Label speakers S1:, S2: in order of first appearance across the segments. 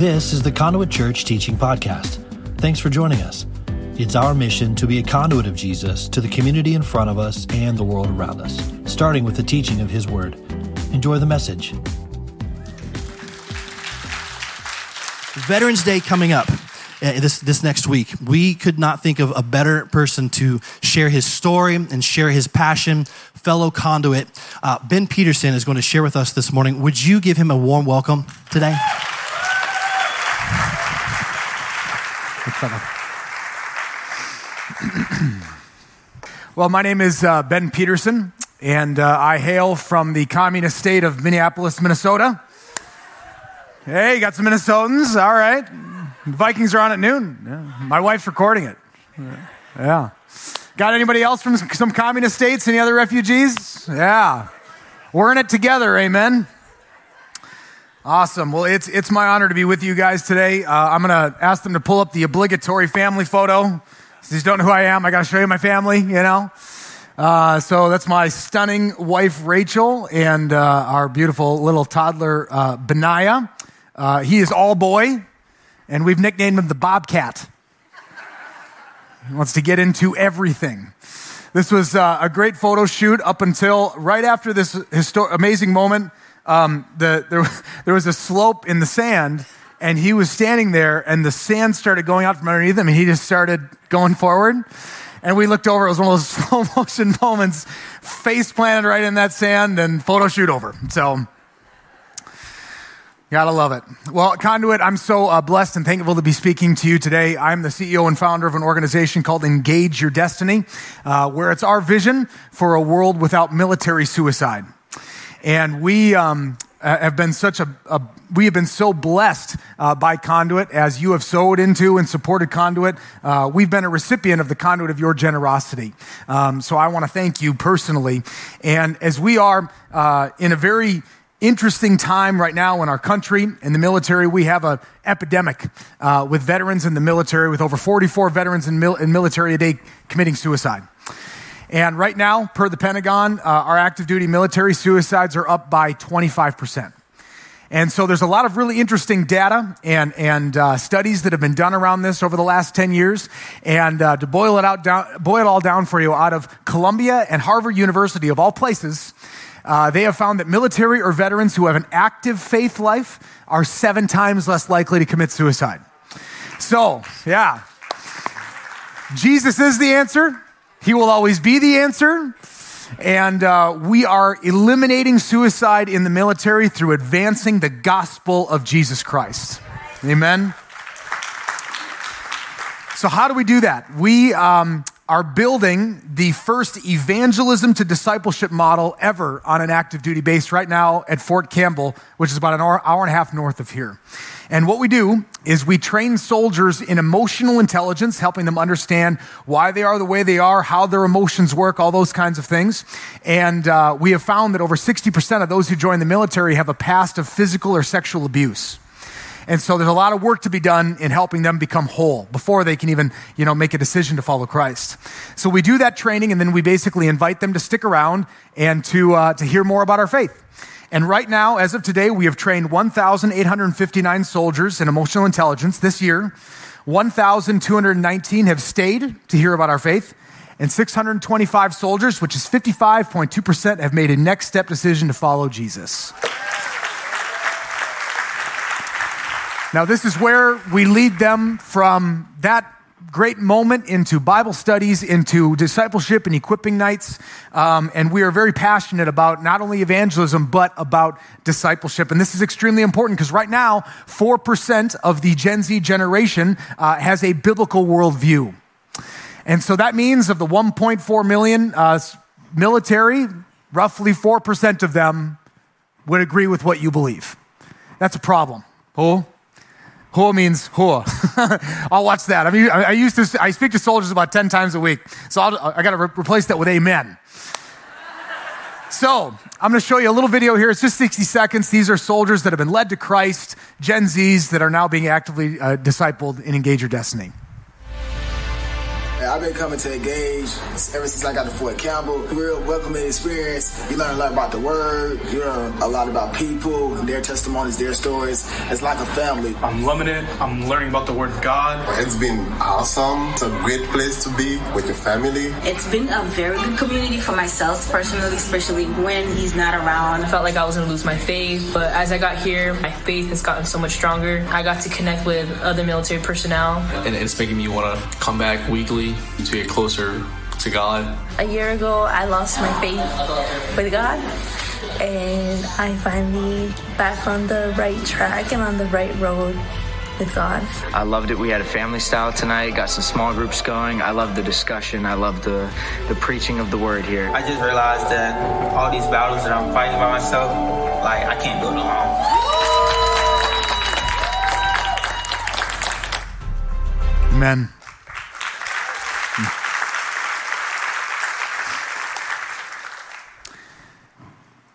S1: This is the Conduit Church Teaching Podcast. Thanks for joining us. It's our mission to be a conduit of Jesus to the community in front of us and the world around us, starting with the teaching of His Word. Enjoy the message.
S2: Veterans Day coming up. uh, This, this next week, we could not think of a better person to share his story and share his passion. Fellow conduit, uh, Ben Peterson is going to share with us this morning. Would you give him a warm welcome today?
S3: Well, my name is uh, Ben Peterson, and uh, I hail from the communist state of Minneapolis, Minnesota. Hey, you got some Minnesotans? All right. The Vikings are on at noon. Yeah. My wife's recording it. Yeah. Got anybody else from some communist states? Any other refugees? Yeah. We're in it together, amen. Awesome. Well, it's, it's my honor to be with you guys today. Uh, I'm going to ask them to pull up the obligatory family photo. So you don't know who I am. I got to show you my family, you know? Uh, so that's my stunning wife, Rachel, and uh, our beautiful little toddler, uh, Benaiah. Uh, he is all boy, and we've nicknamed him the Bobcat. He wants to get into everything. This was uh, a great photo shoot up until right after this histo- amazing moment. Um, the, there, there was a slope in the sand, and he was standing there, and the sand started going out from underneath him, and he just started going forward. And we looked over. It was one of those slow motion moments, face planted right in that sand, and photo shoot over. So, gotta love it. Well, Conduit, I'm so uh, blessed and thankful to be speaking to you today. I'm the CEO and founder of an organization called Engage Your Destiny, uh, where it's our vision for a world without military suicide. And we um, have been such a, a, we have been so blessed uh, by Conduit as you have sowed into and supported Conduit. Uh, we've been a recipient of the conduit of your generosity. Um, so I want to thank you personally. And as we are uh, in a very interesting time right now in our country in the military we have an epidemic uh, with veterans in the military with over 44 veterans in, mil- in military a day committing suicide and right now, per the Pentagon, uh, our active duty military suicides are up by 25%. And so there's a lot of really interesting data and, and uh, studies that have been done around this over the last 10 years. And uh, to boil it, out down, boil it all down for you, out of Columbia and Harvard University, of all places, uh, they have found that military or veterans who have an active faith life are seven times less likely to commit suicide. So, yeah. Jesus is the answer. He will always be the answer. And uh, we are eliminating suicide in the military through advancing the gospel of Jesus Christ. Amen. So, how do we do that? We um, are building the first evangelism to discipleship model ever on an active duty base right now at Fort Campbell, which is about an hour, hour and a half north of here. And what we do is we train soldiers in emotional intelligence, helping them understand why they are the way they are, how their emotions work, all those kinds of things. And uh, we have found that over 60% of those who join the military have a past of physical or sexual abuse. And so there's a lot of work to be done in helping them become whole before they can even, you know, make a decision to follow Christ. So we do that training and then we basically invite them to stick around and to, uh, to hear more about our faith. And right now, as of today, we have trained 1,859 soldiers in emotional intelligence this year. 1,219 have stayed to hear about our faith. And 625 soldiers, which is 55.2%, have made a next step decision to follow Jesus. Now, this is where we lead them from that great moment into Bible studies, into discipleship and equipping nights. Um, and we are very passionate about not only evangelism, but about discipleship. And this is extremely important because right now, 4% of the Gen Z generation uh, has a biblical worldview. And so that means of the 1.4 million uh, military, roughly 4% of them would agree with what you believe. That's a problem. Oh, Hooah means hooah. I'll watch that. I mean, I used to, I speak to soldiers about 10 times a week. So I'll, I got to re- replace that with amen. so I'm going to show you a little video here. It's just 60 seconds. These are soldiers that have been led to Christ, Gen Zs that are now being actively uh, discipled and Engage Your Destiny.
S4: I've been coming to Engage ever since I got to Fort Campbell. Real welcoming experience. You learn a lot about the word. You learn a lot about people, and their testimonies, their stories. It's like a family.
S5: I'm loving it. I'm learning about the word of God.
S6: It's been awesome. It's a great place to be with your family.
S7: It's been a very good community for myself personally, especially when he's not around.
S8: I felt like I was gonna lose my faith, but as I got here, my faith has gotten so much stronger. I got to connect with other military personnel.
S5: And it's making me want to come back weekly to get closer to God.
S9: A year ago, I lost my faith with God, and I finally back on the right track and on the right road with God.
S10: I loved it. We had a family style tonight, got some small groups going. I love the discussion. I love the, the preaching of the word here.
S11: I just realized that all these battles that I'm fighting by myself, like, I can't do it alone.
S3: Amen.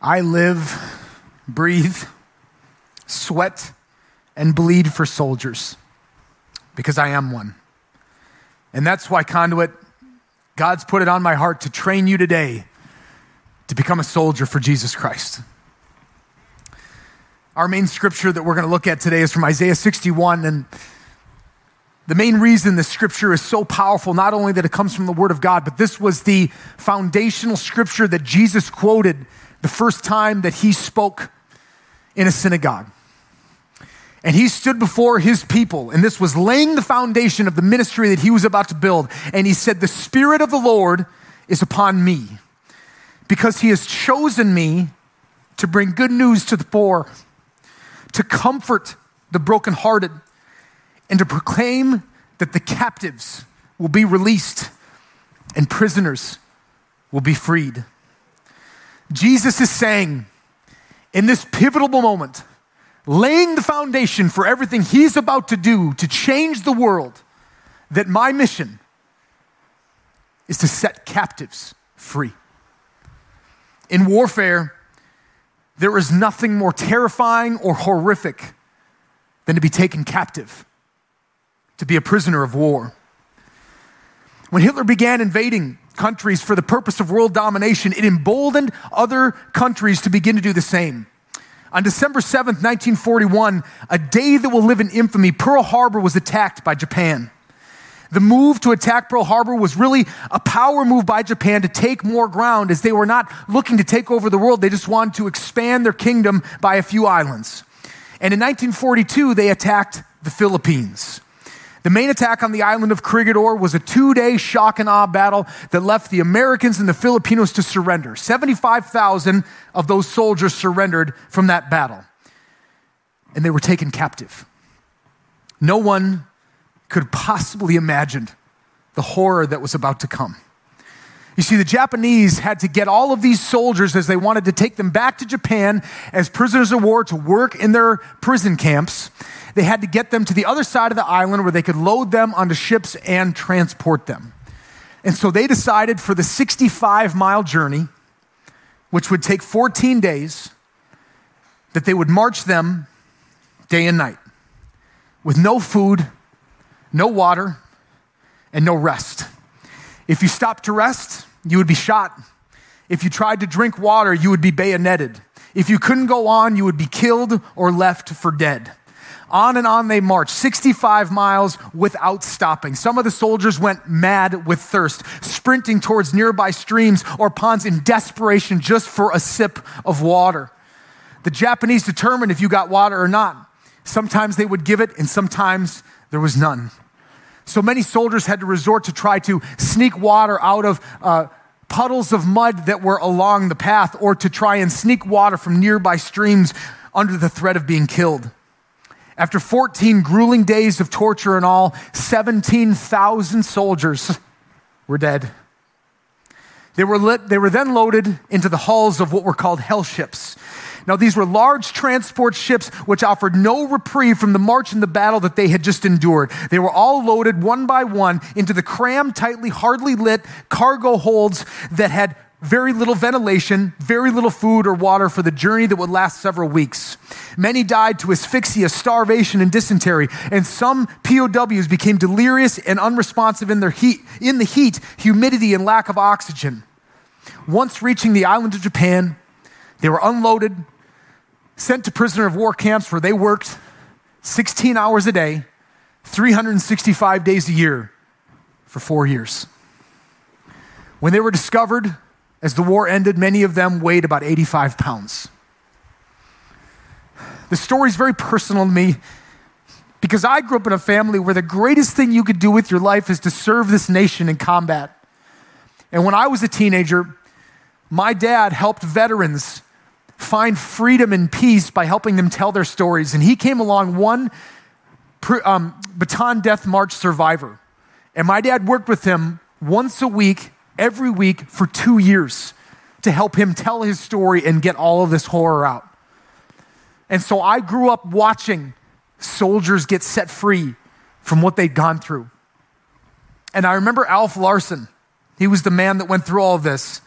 S3: I live, breathe, sweat, and bleed for soldiers because I am one. And that's why, Conduit, God's put it on my heart to train you today to become a soldier for Jesus Christ. Our main scripture that we're going to look at today is from Isaiah 61. And the main reason the scripture is so powerful, not only that it comes from the Word of God, but this was the foundational scripture that Jesus quoted the first time that he spoke in a synagogue. And he stood before his people, and this was laying the foundation of the ministry that he was about to build. And he said, The Spirit of the Lord is upon me, because he has chosen me to bring good news to the poor, to comfort the brokenhearted, and to proclaim that the captives will be released and prisoners will be freed. Jesus is saying, in this pivotal moment, laying the foundation for everything he's about to do to change the world, that my mission is to set captives free. In warfare, there is nothing more terrifying or horrific than to be taken captive, to be a prisoner of war. When Hitler began invading countries for the purpose of world domination, it emboldened other countries to begin to do the same. On December 7th, 1941, a day that will live in infamy, Pearl Harbor was attacked by Japan. The move to attack Pearl Harbor was really a power move by Japan to take more ground as they were not looking to take over the world. They just wanted to expand their kingdom by a few islands. And in 1942, they attacked the Philippines. The main attack on the island of Corregidor was a two day shock and awe battle that left the Americans and the Filipinos to surrender. 75,000 of those soldiers surrendered from that battle, and they were taken captive. No one could possibly imagine the horror that was about to come. You see, the Japanese had to get all of these soldiers as they wanted to take them back to Japan as prisoners of war to work in their prison camps. They had to get them to the other side of the island where they could load them onto ships and transport them. And so they decided for the 65 mile journey, which would take 14 days, that they would march them day and night with no food, no water, and no rest. If you stopped to rest, you would be shot. If you tried to drink water, you would be bayoneted. If you couldn't go on, you would be killed or left for dead. On and on they marched, 65 miles without stopping. Some of the soldiers went mad with thirst, sprinting towards nearby streams or ponds in desperation just for a sip of water. The Japanese determined if you got water or not. Sometimes they would give it, and sometimes there was none. So many soldiers had to resort to try to sneak water out of uh, puddles of mud that were along the path or to try and sneak water from nearby streams under the threat of being killed. After 14 grueling days of torture and all, 17,000 soldiers were dead. They were, lit, they were then loaded into the hulls of what were called hell ships. Now, these were large transport ships which offered no reprieve from the march and the battle that they had just endured. They were all loaded one by one into the crammed, tightly, hardly lit cargo holds that had very little ventilation, very little food or water for the journey that would last several weeks. Many died to asphyxia, starvation, and dysentery, and some POWs became delirious and unresponsive in, their heat, in the heat, humidity, and lack of oxygen. Once reaching the island of Japan, they were unloaded, sent to prisoner of war camps where they worked 16 hours a day, 365 days a year for four years. When they were discovered, as the war ended, many of them weighed about 85 pounds. The story is very personal to me because I grew up in a family where the greatest thing you could do with your life is to serve this nation in combat. And when I was a teenager, my dad helped veterans find freedom and peace by helping them tell their stories. And he came along one um, Bataan Death March survivor. And my dad worked with him once a week every week for two years to help him tell his story and get all of this horror out. And so I grew up watching soldiers get set free from what they'd gone through. And I remember Alf Larson. He was the man that went through all of this.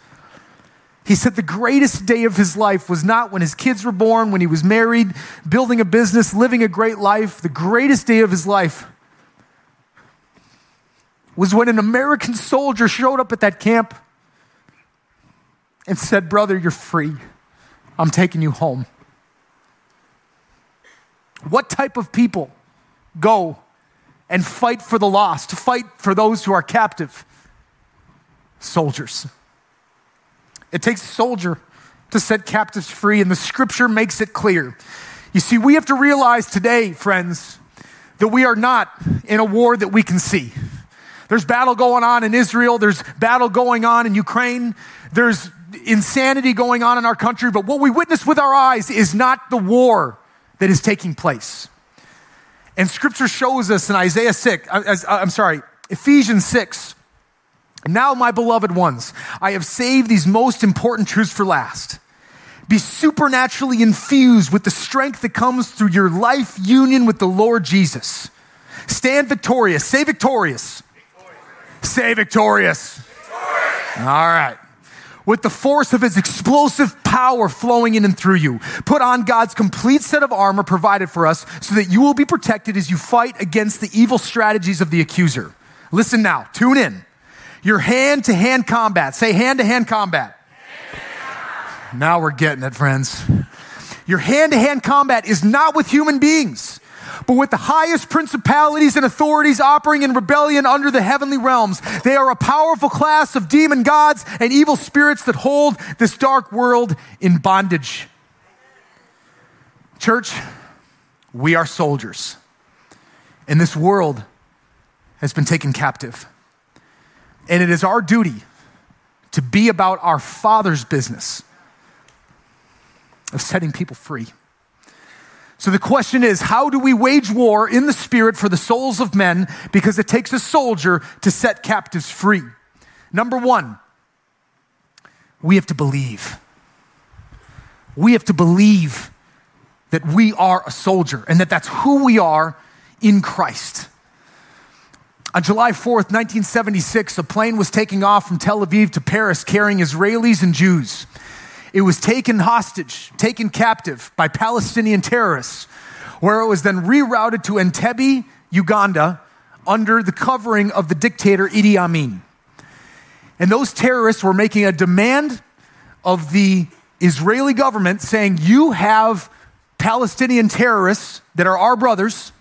S3: He said the greatest day of his life was not when his kids were born, when he was married, building a business, living a great life. The greatest day of his life was when an American soldier showed up at that camp and said, Brother, you're free. I'm taking you home. What type of people go and fight for the lost, fight for those who are captive? Soldiers. It takes a soldier to set captives free, and the scripture makes it clear. You see, we have to realize today, friends, that we are not in a war that we can see. There's battle going on in Israel, there's battle going on in Ukraine, there's insanity going on in our country, but what we witness with our eyes is not the war that is taking place. And scripture shows us in Isaiah 6, uh, I'm sorry, Ephesians 6. Now, my beloved ones, I have saved these most important truths for last. Be supernaturally infused with the strength that comes through your life union with the Lord Jesus. Stand victorious. Say victorious. Say victorious. victorious. All right. With the force of his explosive power flowing in and through you. Put on God's complete set of armor provided for us so that you will be protected as you fight against the evil strategies of the accuser. Listen now, tune in. Your hand to hand combat. Say hand to hand combat. Now we're getting it, friends. Your hand to hand combat is not with human beings but with the highest principalities and authorities operating in rebellion under the heavenly realms. They are a powerful class of demon gods and evil spirits that hold this dark world in bondage. Church, we are soldiers. And this world has been taken captive. And it is our duty to be about our Father's business of setting people free. So the question is how do we wage war in the spirit for the souls of men? Because it takes a soldier to set captives free. Number one, we have to believe. We have to believe that we are a soldier and that that's who we are in Christ. On July 4th, 1976, a plane was taking off from Tel Aviv to Paris carrying Israelis and Jews. It was taken hostage, taken captive by Palestinian terrorists, where it was then rerouted to Entebbe, Uganda, under the covering of the dictator Idi Amin. And those terrorists were making a demand of the Israeli government saying, You have Palestinian terrorists that are our brothers,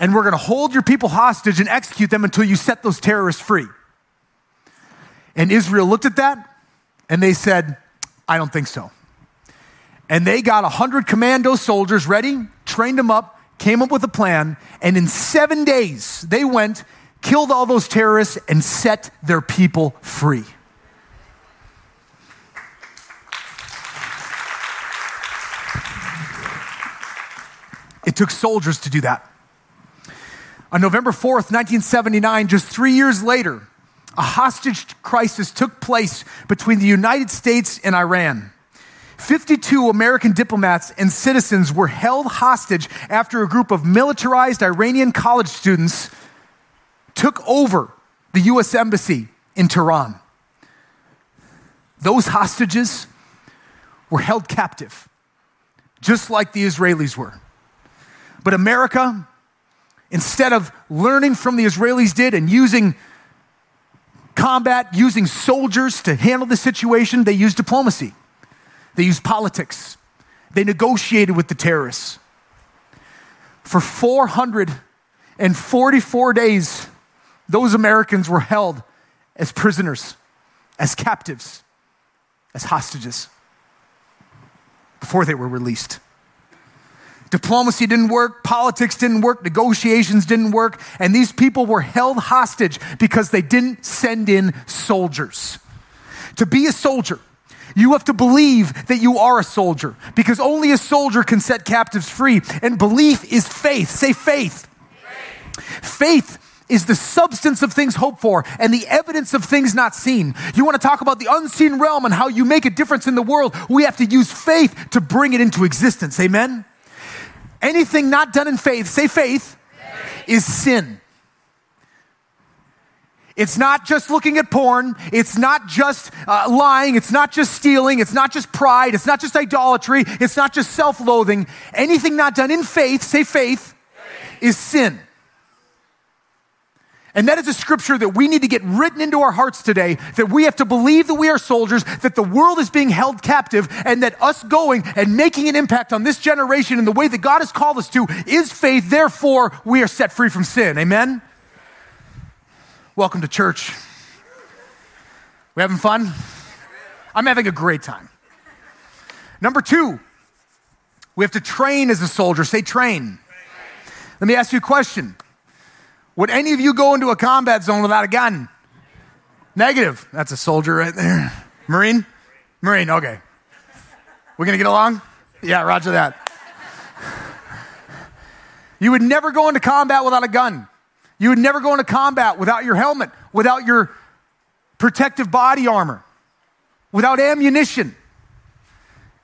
S3: and we're going to hold your people hostage and execute them until you set those terrorists free. And Israel looked at that and they said, I don't think so. And they got 100 commando soldiers ready, trained them up, came up with a plan, and in seven days, they went, killed all those terrorists, and set their people free. It took soldiers to do that. On November 4th, 1979, just three years later, a hostage crisis took place between the United States and Iran. 52 American diplomats and citizens were held hostage after a group of militarized Iranian college students took over the U.S. Embassy in Tehran. Those hostages were held captive, just like the Israelis were. But America, instead of learning from the Israelis did and using combat, using soldiers to handle the situation, they used diplomacy. They used politics. They negotiated with the terrorists. For 444 days, those Americans were held as prisoners, as captives, as hostages before they were released. Diplomacy didn't work, politics didn't work, negotiations didn't work, and these people were held hostage because they didn't send in soldiers. To be a soldier, you have to believe that you are a soldier because only a soldier can set captives free. And belief is faith. Say faith. Faith, faith is the substance of things hoped for and the evidence of things not seen. You want to talk about the unseen realm and how you make a difference in the world? We have to use faith to bring it into existence. Amen? Anything not done in faith, say faith, faith. is sin. It's not just looking at porn. It's not just uh, lying. It's not just stealing. It's not just pride. It's not just idolatry. It's not just self loathing. Anything not done in faith, say faith, faith, is sin. And that is a scripture that we need to get written into our hearts today that we have to believe that we are soldiers, that the world is being held captive, and that us going and making an impact on this generation in the way that God has called us to is faith. Therefore, we are set free from sin. Amen? Welcome to church. We having fun? I'm having a great time. Number two, we have to train as a soldier. Say train. Let me ask you a question. Would any of you go into a combat zone without a gun? Negative. That's a soldier right there. Marine? Marine, okay. We're gonna get along? Yeah, roger that. You would never go into combat without a gun. You would never go into combat without your helmet, without your protective body armor, without ammunition.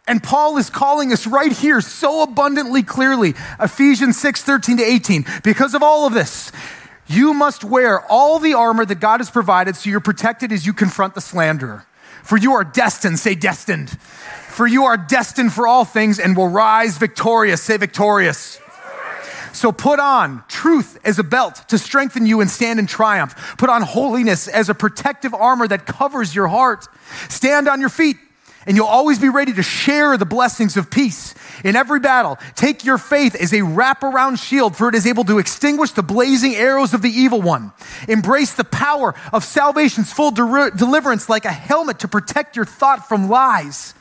S3: And Paul is calling us right here so abundantly clearly. Ephesians 6 13 to 18. Because of all of this, you must wear all the armor that God has provided so you're protected as you confront the slanderer. For you are destined, say destined. For you are destined for all things and will rise victorious, say victorious. So put on truth as a belt to strengthen you and stand in triumph. Put on holiness as a protective armor that covers your heart. Stand on your feet and you'll always be ready to share the blessings of peace. In every battle, take your faith as a wraparound shield, for it is able to extinguish the blazing arrows of the evil one. Embrace the power of salvation's full de- deliverance like a helmet to protect your thought from lies.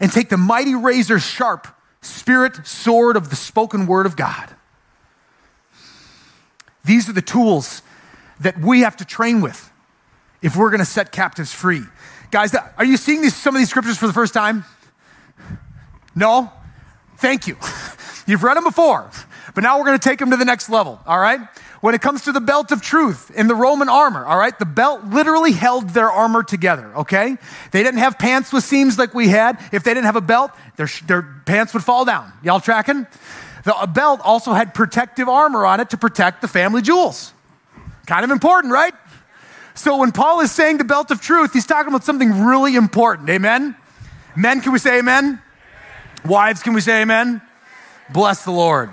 S3: And take the mighty razor sharp spirit sword of the spoken word of God. These are the tools that we have to train with if we're going to set captives free. Guys, are you seeing these, some of these scriptures for the first time? No? Thank you. You've read them before, but now we're going to take them to the next level, all right? When it comes to the belt of truth in the Roman armor, all right, the belt literally held their armor together, okay? They didn't have pants with seams like we had. If they didn't have a belt, their, their pants would fall down. Y'all tracking? The belt also had protective armor on it to protect the family jewels. Kind of important, right? So when Paul is saying the belt of truth, he's talking about something really important. Amen? Men, can we say amen? Wives, can we say amen? Bless the Lord.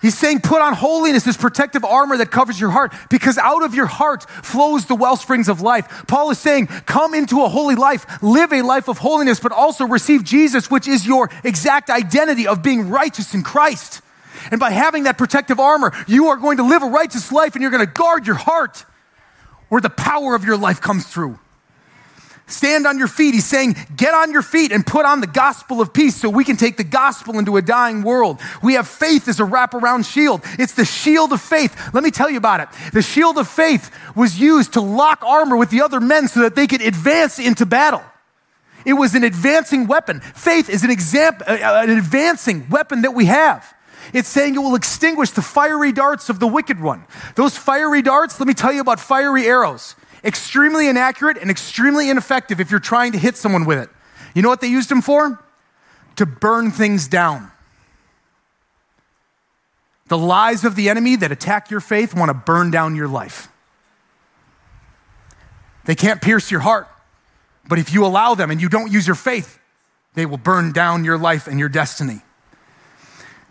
S3: He's saying, put on holiness, this protective armor that covers your heart, because out of your heart flows the well springs of life. Paul is saying, come into a holy life, live a life of holiness, but also receive Jesus, which is your exact identity of being righteous in Christ. And by having that protective armor, you are going to live a righteous life and you're going to guard your heart where the power of your life comes through. Stand on your feet. He's saying, get on your feet and put on the gospel of peace so we can take the gospel into a dying world. We have faith as a wraparound shield. It's the shield of faith. Let me tell you about it. The shield of faith was used to lock armor with the other men so that they could advance into battle. It was an advancing weapon. Faith is an, example, uh, uh, an advancing weapon that we have. It's saying it will extinguish the fiery darts of the wicked one. Those fiery darts, let me tell you about fiery arrows extremely inaccurate and extremely ineffective if you're trying to hit someone with it. You know what they used them for? To burn things down. The lies of the enemy that attack your faith want to burn down your life. They can't pierce your heart, But if you allow them and you don't use your faith, they will burn down your life and your destiny.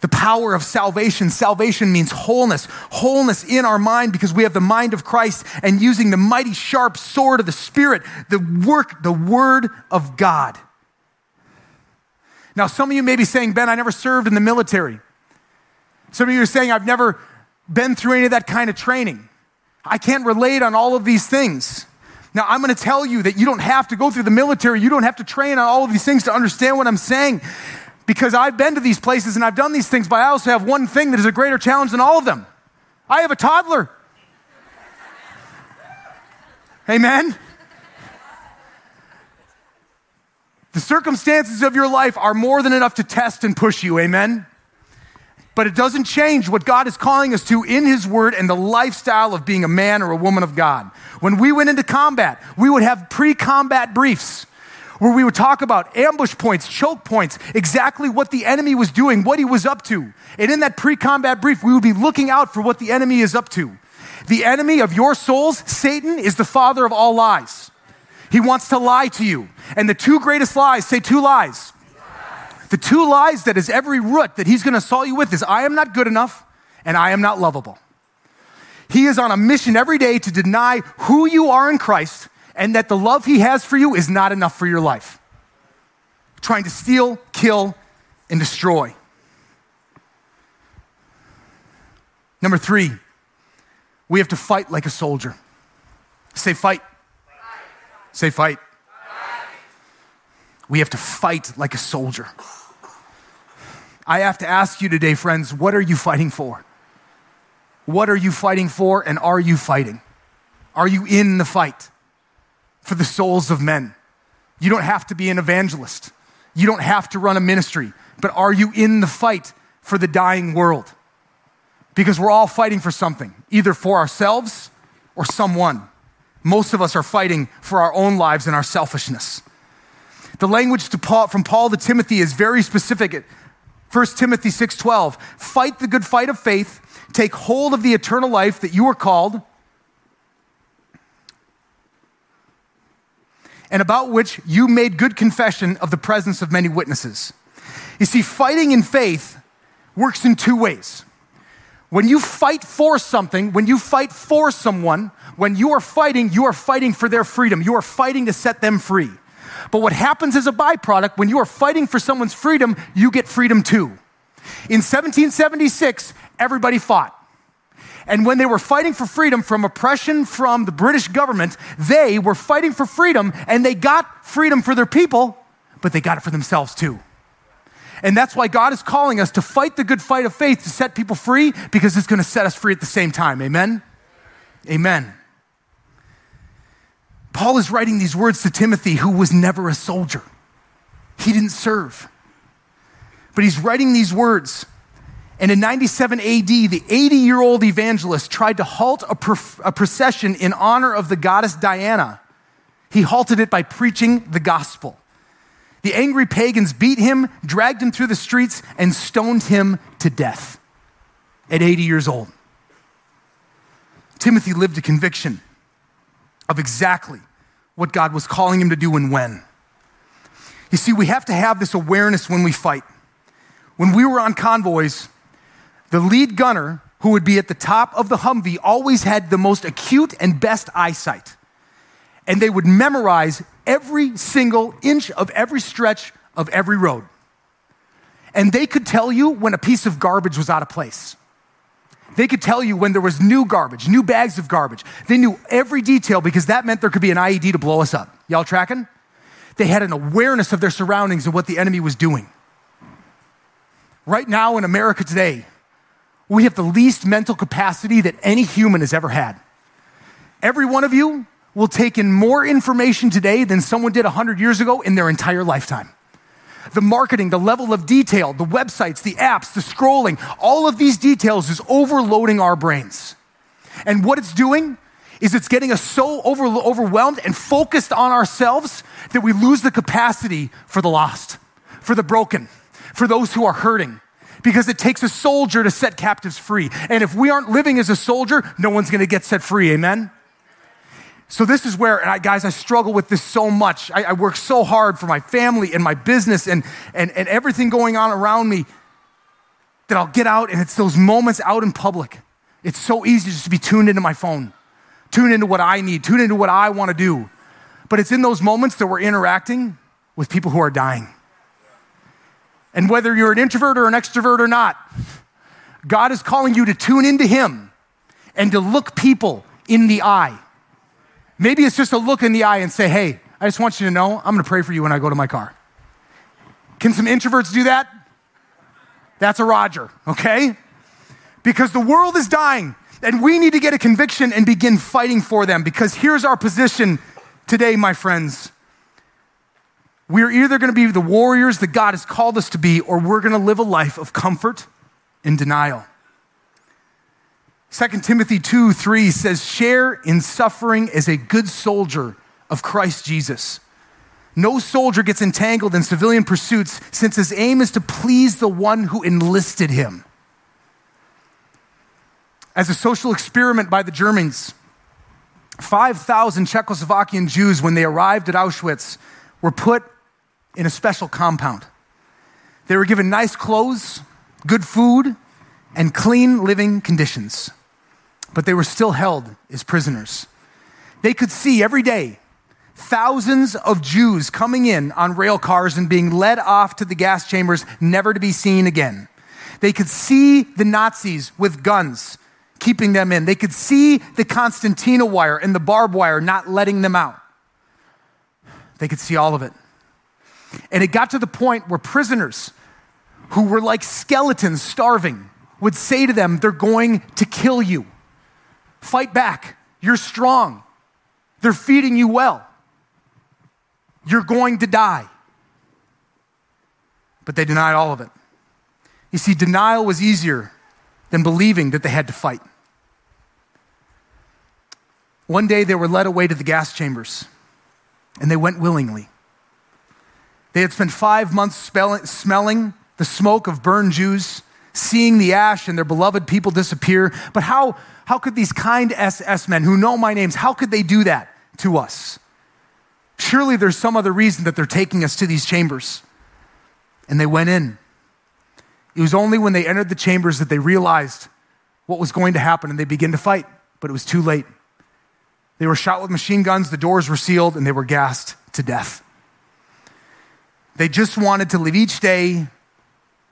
S3: The power of salvation. Salvation means wholeness, wholeness in our mind because we have the mind of Christ and using the mighty sharp sword of the Spirit, the work, the word of God. Now, some of you may be saying, Ben, I never served in the military. Some of you are saying, I've never been through any of that kind of training. I can't relate on all of these things. Now, I'm going to tell you that you don't have to go through the military. You don't have to train on all of these things to understand what I'm saying because I've been to these places and I've done these things, but I also have one thing that is a greater challenge than all of them. I have a toddler. Amen? The circumstances of your life are more than enough to test and push you. Amen? But it doesn't change what God is calling us to in His Word and the lifestyle of being a man or a woman of God. When we went into combat, we would have pre combat briefs where we would talk about ambush points, choke points, exactly what the enemy was doing, what he was up to. And in that pre combat brief, we would be looking out for what the enemy is up to. The enemy of your souls, Satan, is the father of all lies. He wants to lie to you. And the two greatest lies, say two lies. The two lies that is every root that he's going to assault you with is I am not good enough and I am not lovable. He is on a mission every day to deny who you are in Christ and that the love he has for you is not enough for your life. Trying to steal, kill, and destroy. Number three, we have to fight like a soldier. Say fight. fight. Say fight. fight. We have to fight like a soldier. I have to ask you today, friends, what are you fighting for? What are you fighting for, and are you fighting? Are you in the fight for the souls of men? You don't have to be an evangelist, you don't have to run a ministry, but are you in the fight for the dying world? Because we're all fighting for something, either for ourselves or someone. Most of us are fighting for our own lives and our selfishness. The language Paul, from Paul to Timothy is very specific. 1 Timothy 6:12 Fight the good fight of faith, take hold of the eternal life that you are called and about which you made good confession of the presence of many witnesses. You see fighting in faith works in two ways. When you fight for something, when you fight for someone, when you are fighting, you are fighting for their freedom. You are fighting to set them free. But what happens as a byproduct, when you are fighting for someone's freedom, you get freedom too. In 1776, everybody fought. And when they were fighting for freedom from oppression from the British government, they were fighting for freedom and they got freedom for their people, but they got it for themselves too. And that's why God is calling us to fight the good fight of faith to set people free because it's going to set us free at the same time. Amen? Amen. Paul is writing these words to Timothy, who was never a soldier. He didn't serve. But he's writing these words. And in 97 AD, the 80 year old evangelist tried to halt a, a, procession in honor of the goddess Diana. He halted it by preaching the gospel. The angry pagans beat him, dragged him through the streets, and stoned him to death at 80 years old. Timothy lived a conviction of exactly what God was calling him to do and when. You see, we have to have this awareness when we fight. When we were on convoys, the lead gunner, who would be at the top of the Humvee, always had the most acute and best eyesight. And they would memorize every single inch of every stretch of every road. And they could tell you when a piece of garbage was out of place. They could tell you when there was new garbage, new bags of garbage. They knew every detail because that meant there could be an IED to blow us up. Y'all tracking? They had an awareness of their surroundings and what the enemy was doing. Right now in America today, we have the least mental capacity that any human has ever had. Every one of you will take in more information today than someone did 100 years ago in their entire lifetime the marketing, the level of detail, the websites, the apps, the scrolling, all of these details is overloading our brains. And what it's doing is it's getting us so over, overwhelmed and focused on ourselves that we lose the capacity for the lost, for the broken, for those who are hurting. Because it takes a soldier to set captives free. And if we aren't living as a soldier, no one's gonna get set free. Amen? So, this is where, I, guys, I struggle with this so much. I, I work so hard for my family and my business and, and, and everything going on around me that I'll get out and it's those moments out in public. It's so easy just to be tuned into my phone, tuned into what I need, tuned into what I want to do. But it's in those moments that we're interacting with people who are dying. And whether you're an introvert or an extrovert or not, God is calling you to tune into Him and to look people in the eye. Maybe it's just a look in the eye and say, hey, I just want you to know I'm going to pray for you when I go to my car. Can some introverts do that? That's a Roger, okay? Because the world is dying and we need to get a conviction and begin fighting for them because here's our position today, my friends. We're either going to be the warriors that God has called us to be, or we're going to live a life of comfort and denial. 2 Timothy 2 3 says, Share in suffering as a good soldier of Christ Jesus. No soldier gets entangled in civilian pursuits since his aim is to please the one who enlisted him. As a social experiment by the Germans, 5,000 Czechoslovakian Jews, when they arrived at Auschwitz, were put in a special compound. They were given nice clothes, good food, and clean living conditions. But they were still held as prisoners. They could see every day thousands of Jews coming in on rail cars and being led off to the gas chambers, never to be seen again. They could see the Nazis with guns keeping them in. They could see the concertina wire and the barbed wire not letting them out. They could see all of it. And it got to the point where prisoners who were like skeletons starving would say to them, They're going to kill you. Fight back. You're strong. They're feeding you well. You're going to die. But they denied all of it. You see, denial was easier than believing that they had to fight. One day they were led away to the gas chambers, and they went willingly. They had spent five months smelling the smoke of burned Jews, seeing the ash and their beloved people disappear. But how, how could these kind SS men who know my names, how could they do that to us? Surely there's some other reason that they're taking us to these chambers. And they went in. It was only when they entered the chambers that they realized what was going to happen and they began to fight, but it was too late. They were shot with machine guns, the doors were sealed, and they were gassed to death. They just wanted to live each day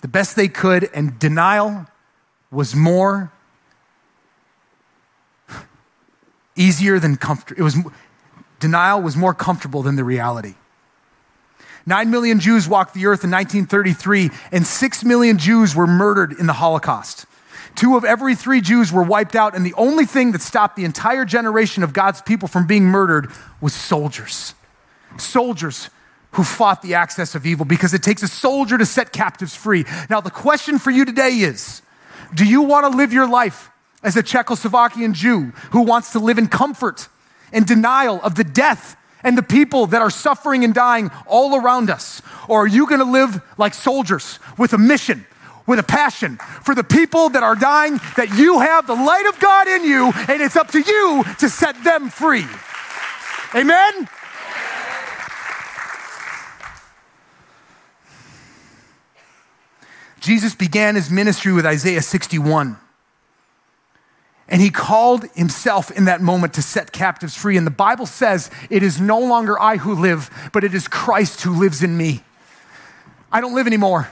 S3: the best they could, and denial was more easier than comfort. It was denial was more comfortable than the reality. Nine million Jews walked the earth in 1933, and six million Jews were murdered in the Holocaust. Two of every three Jews were wiped out, and the only thing that stopped the entire generation of God's people from being murdered was soldiers. Soldiers who fought the axis of evil because it takes a soldier to set captives free. Now, the question for you today is do you want to live your life as a Czechoslovakian Jew who wants to live in comfort and denial of the death and the people that are suffering and dying all around us? Or are you going to live like soldiers with a mission? With a passion for the people that are dying, that you have the light of God in you, and it's up to you to set them free. Amen? Jesus began his ministry with Isaiah 61. And he called himself in that moment to set captives free. And the Bible says, It is no longer I who live, but it is Christ who lives in me. I don't live anymore.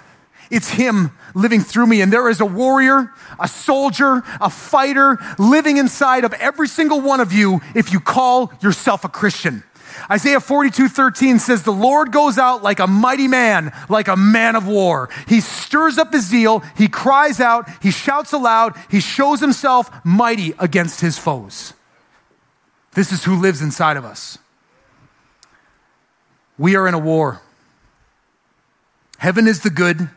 S3: It's Him living through me. And there is a warrior, a soldier, a fighter living inside of every single one of you if you call yourself a Christian. Isaiah 42 13 says, The Lord goes out like a mighty man, like a man of war. He stirs up his zeal, he cries out, he shouts aloud, he shows himself mighty against his foes. This is who lives inside of us. We are in a war. Heaven is the good,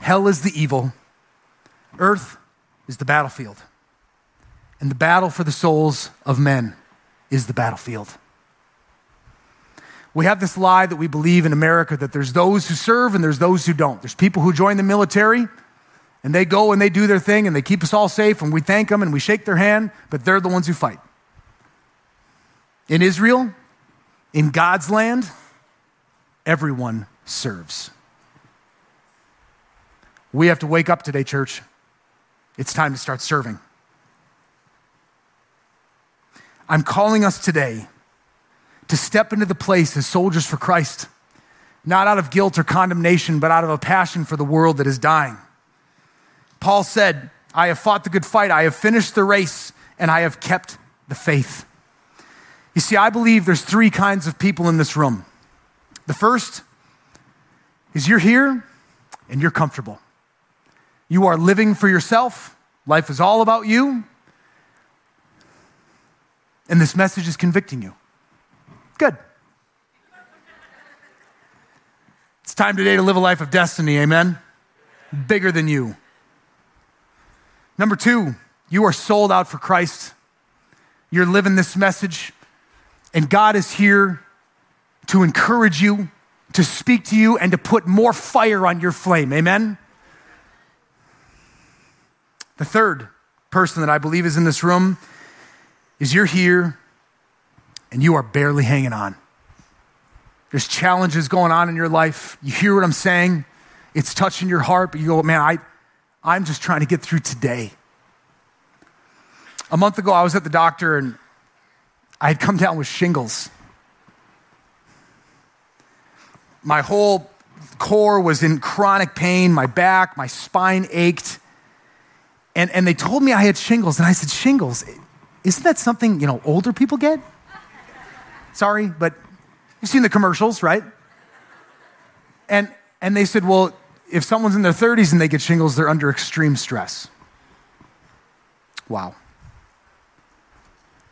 S3: hell is the evil, earth is the battlefield. And the battle for the souls of men is the battlefield. We have this lie that we believe in America that there's those who serve and there's those who don't. There's people who join the military and they go and they do their thing and they keep us all safe and we thank them and we shake their hand, but they're the ones who fight. In Israel, in God's land, everyone serves. We have to wake up today, church. It's time to start serving. I'm calling us today to step into the place as soldiers for Christ, not out of guilt or condemnation, but out of a passion for the world that is dying. Paul said, I have fought the good fight, I have finished the race, and I have kept the faith. You see, I believe there's three kinds of people in this room. The first is you're here and you're comfortable. You are living for yourself. Life is all about you. And this message is convicting you. Good. It's time today to live a life of destiny, amen? Bigger than you. Number two, you are sold out for Christ. You're living this message, and God is here to encourage you, to speak to you, and to put more fire on your flame. Amen? The third person that I believe is in this room is you're here and you are barely hanging on. There's challenges going on in your life. You hear what I'm saying, it's touching your heart, but you go, man, I, I'm just trying to get through today. A month ago, I was at the doctor and I had come down with shingles. My whole core was in chronic pain, my back, my spine ached. And, and they told me I had shingles, and I said, Shingles? Isn't that something, you know, older people get? Sorry, but you've seen the commercials, right? And, and they said, Well, if someone's in their 30s and they get shingles, they're under extreme stress. Wow.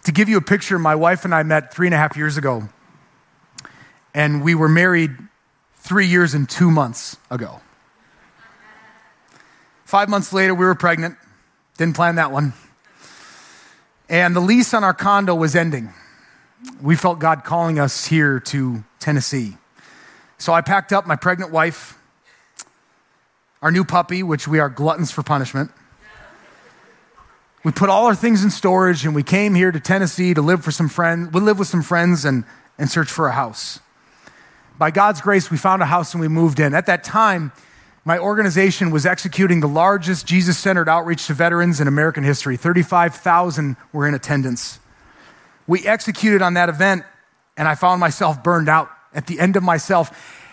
S3: To give you a picture, my wife and I met three and a half years ago, and we were married three years and two months ago. Five months later, we were pregnant. Didn't plan that one. And the lease on our condo was ending. We felt God calling us here to Tennessee. So I packed up my pregnant wife, our new puppy, which we are gluttons for punishment. We put all our things in storage and we came here to Tennessee to live for some friends. We live with some friends and, and search for a house. By God's grace, we found a house and we moved in. At that time, my organization was executing the largest Jesus centered outreach to veterans in American history. 35,000 were in attendance. We executed on that event, and I found myself burned out at the end of myself.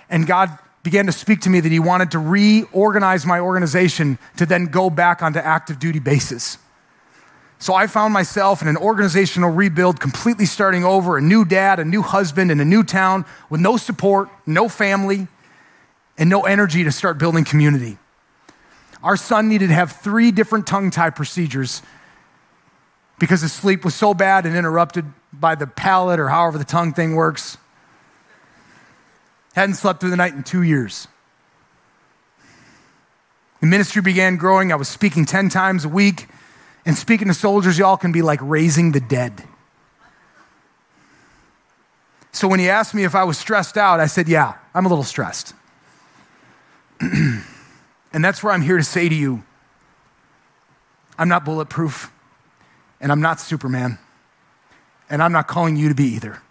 S3: And God began to speak to me that He wanted to reorganize my organization to then go back onto active duty basis. So I found myself in an organizational rebuild, completely starting over, a new dad, a new husband in a new town with no support, no family, and no energy to start building community. Our son needed to have three different tongue tie procedures because his sleep was so bad and interrupted by the palate or however the tongue thing works. Hadn't slept through the night in two years. The ministry began growing. I was speaking 10 times a week. And speaking to soldiers, y'all can be like raising the dead. So when he asked me if I was stressed out, I said, Yeah, I'm a little stressed. and that's where I'm here to say to you I'm not bulletproof, and I'm not Superman, and I'm not calling you to be either.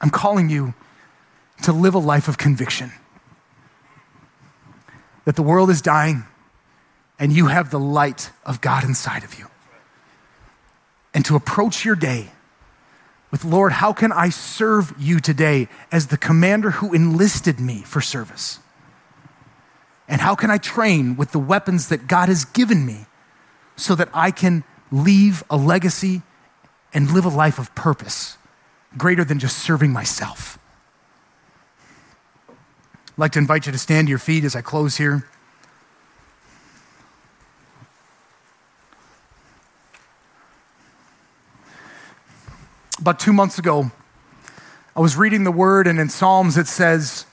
S3: I'm calling you to live a life of conviction that the world is dying and you have the light of God inside of you. And to approach your day with, Lord, how can I serve you today as the commander who enlisted me for service? And how can I train with the weapons that God has given me so that I can leave a legacy and live a life of purpose greater than just serving myself? I'd like to invite you to stand to your feet as I close here. About two months ago, I was reading the word, and in Psalms it says,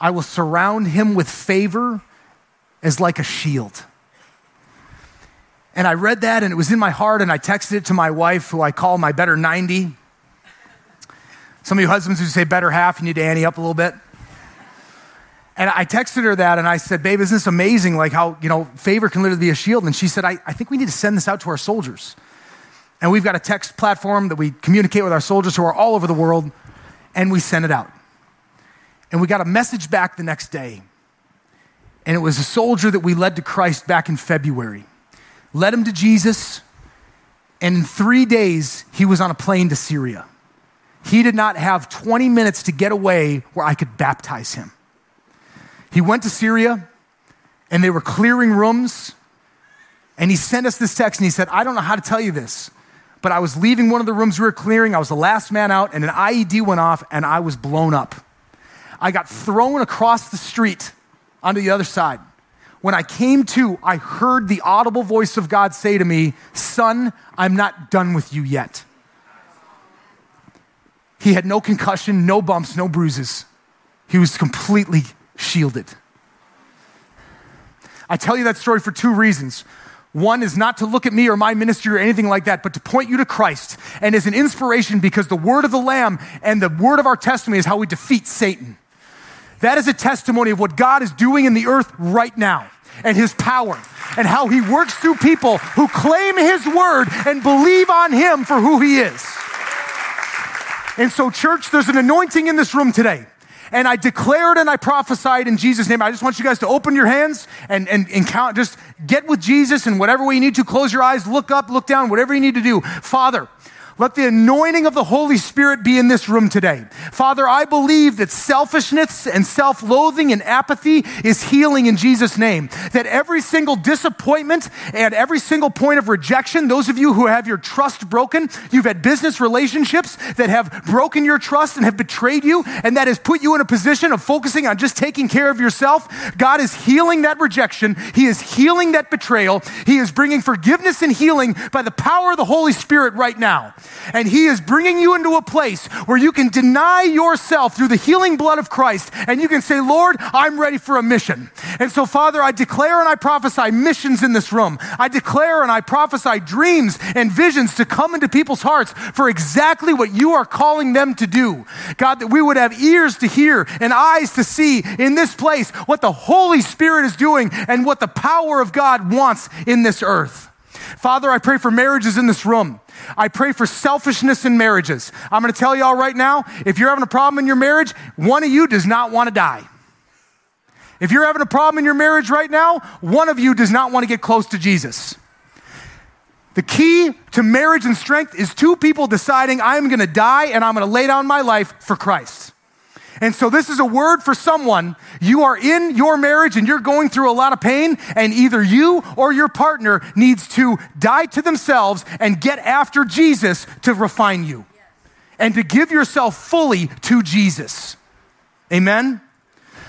S3: I will surround him with favor as like a shield. And I read that, and it was in my heart, and I texted it to my wife, who I call my better 90. Some of you husbands who say better half, you need to ante up a little bit. And I texted her that, and I said, Babe, isn't this amazing? Like how, you know, favor can literally be a shield. And she said, I, I think we need to send this out to our soldiers. And we've got a text platform that we communicate with our soldiers who are all over the world, and we send it out. And we got a message back the next day. And it was a soldier that we led to Christ back in February. Led him to Jesus, and in three days, he was on a plane to Syria. He did not have 20 minutes to get away where I could baptize him. He went to Syria, and they were clearing rooms. And he sent us this text, and he said, I don't know how to tell you this, but I was leaving one of the rooms we were clearing. I was the last man out, and an IED went off, and I was blown up. I got thrown across the street onto the other side. When I came to, I heard the audible voice of God say to me, Son, I'm not done with you yet. He had no concussion, no bumps, no bruises. He was completely shielded. I tell you that story for two reasons. One is not to look at me or my ministry or anything like that, but to point you to Christ and as an inspiration because the word of the Lamb and the word of our testimony is how we defeat Satan. That is a testimony of what God is doing in the earth right now and his power and how he works through people who claim his word and believe on him for who he is. And so, church, there's an anointing in this room today and I declared and I prophesied in Jesus' name. I just want you guys to open your hands and, and, and count, just get with Jesus and whatever way you need to. Close your eyes, look up, look down, whatever you need to do. Father, let the anointing of the Holy Spirit be in this room today. Father, I believe that selfishness and self loathing and apathy is healing in Jesus' name. That every single disappointment and every single point of rejection, those of you who have your trust broken, you've had business relationships that have broken your trust and have betrayed you, and that has put you in a position of focusing on just taking care of yourself. God is healing that rejection, He is healing that betrayal, He is bringing forgiveness and healing by the power of the Holy Spirit right now. And He is bringing you into a place where you can deny yourself through the healing blood of Christ and you can say, Lord, I'm ready for a mission. And so, Father, I declare and I prophesy missions in this room. I declare and I prophesy dreams and visions to come into people's hearts for exactly what you are calling them to do. God, that we would have ears to hear and eyes to see in this place what the Holy Spirit is doing and what the power of God wants in this earth. Father, I pray for marriages in this room. I pray for selfishness in marriages. I'm going to tell y'all right now if you're having a problem in your marriage, one of you does not want to die. If you're having a problem in your marriage right now, one of you does not want to get close to Jesus. The key to marriage and strength is two people deciding I'm going to die and I'm going to lay down my life for Christ. And so, this is a word for someone. You are in your marriage and you're going through a lot of pain, and either you or your partner needs to die to themselves and get after Jesus to refine you and to give yourself fully to Jesus. Amen?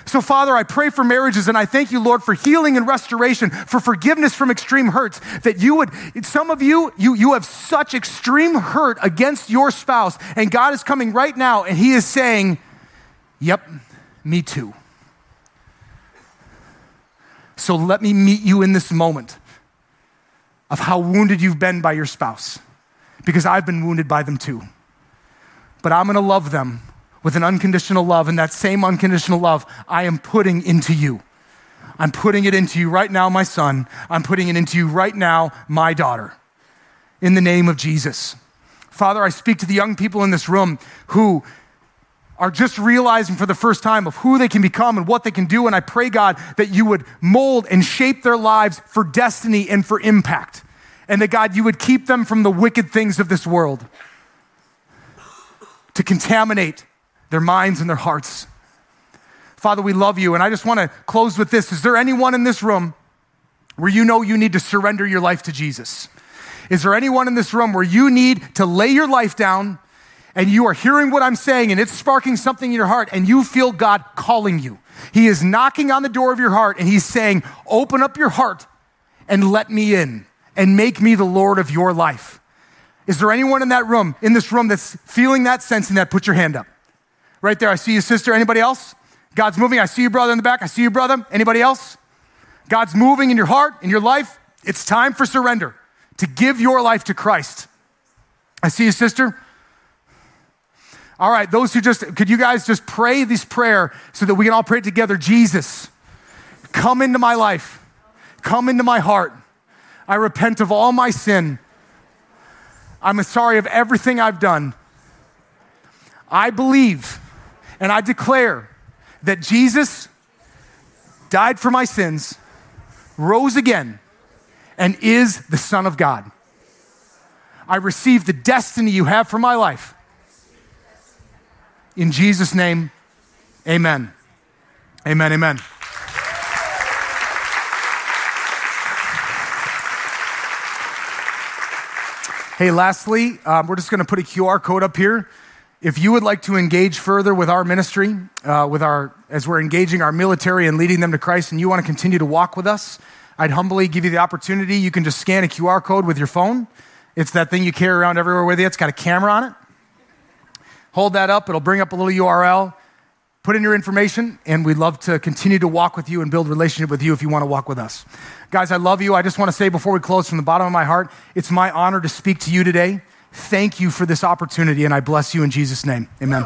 S3: So, Father, I pray for marriages and I thank you, Lord, for healing and restoration, for forgiveness from extreme hurts. That you would, some of you, you, you have such extreme hurt against your spouse, and God is coming right now and He is saying, Yep, me too. So let me meet you in this moment of how wounded you've been by your spouse, because I've been wounded by them too. But I'm gonna love them with an unconditional love, and that same unconditional love I am putting into you. I'm putting it into you right now, my son. I'm putting it into you right now, my daughter. In the name of Jesus. Father, I speak to the young people in this room who are just realizing for the first time of who they can become and what they can do. And I pray, God, that you would mold and shape their lives for destiny and for impact. And that, God, you would keep them from the wicked things of this world to contaminate their minds and their hearts. Father, we love you. And I just want to close with this. Is there anyone in this room where you know you need to surrender your life to Jesus? Is there anyone in this room where you need to lay your life down? And you are hearing what I'm saying and it's sparking something in your heart and you feel God calling you. He is knocking on the door of your heart and He's saying, Open up your heart and let me in and make me the Lord of your life. Is there anyone in that room, in this room, that's feeling that, sensing that? Put your hand up. Right there. I see you, sister. Anybody else? God's moving. I see you, brother, in the back. I see you, brother. Anybody else? God's moving in your heart, in your life. It's time for surrender, to give your life to Christ. I see you, sister. All right, those who just, could you guys just pray this prayer so that we can all pray together? Jesus, come into my life, come into my heart. I repent of all my sin. I'm sorry of everything I've done. I believe and I declare that Jesus died for my sins, rose again, and is the Son of God. I receive the destiny you have for my life. In Jesus' name, amen. Amen, amen. Hey, lastly, um, we're just going to put a QR code up here. If you would like to engage further with our ministry, uh, with our as we're engaging our military and leading them to Christ, and you want to continue to walk with us, I'd humbly give you the opportunity. You can just scan a QR code with your phone. It's that thing you carry around everywhere with you. It's got a camera on it. Hold that up. It'll bring up a little URL. Put in your information, and we'd love to continue to walk with you and build relationship with you if you want to walk with us. Guys, I love you. I just want to say before we close from the bottom of my heart, it's my honor to speak to you today. Thank you for this opportunity, and I bless you in Jesus' name. Amen.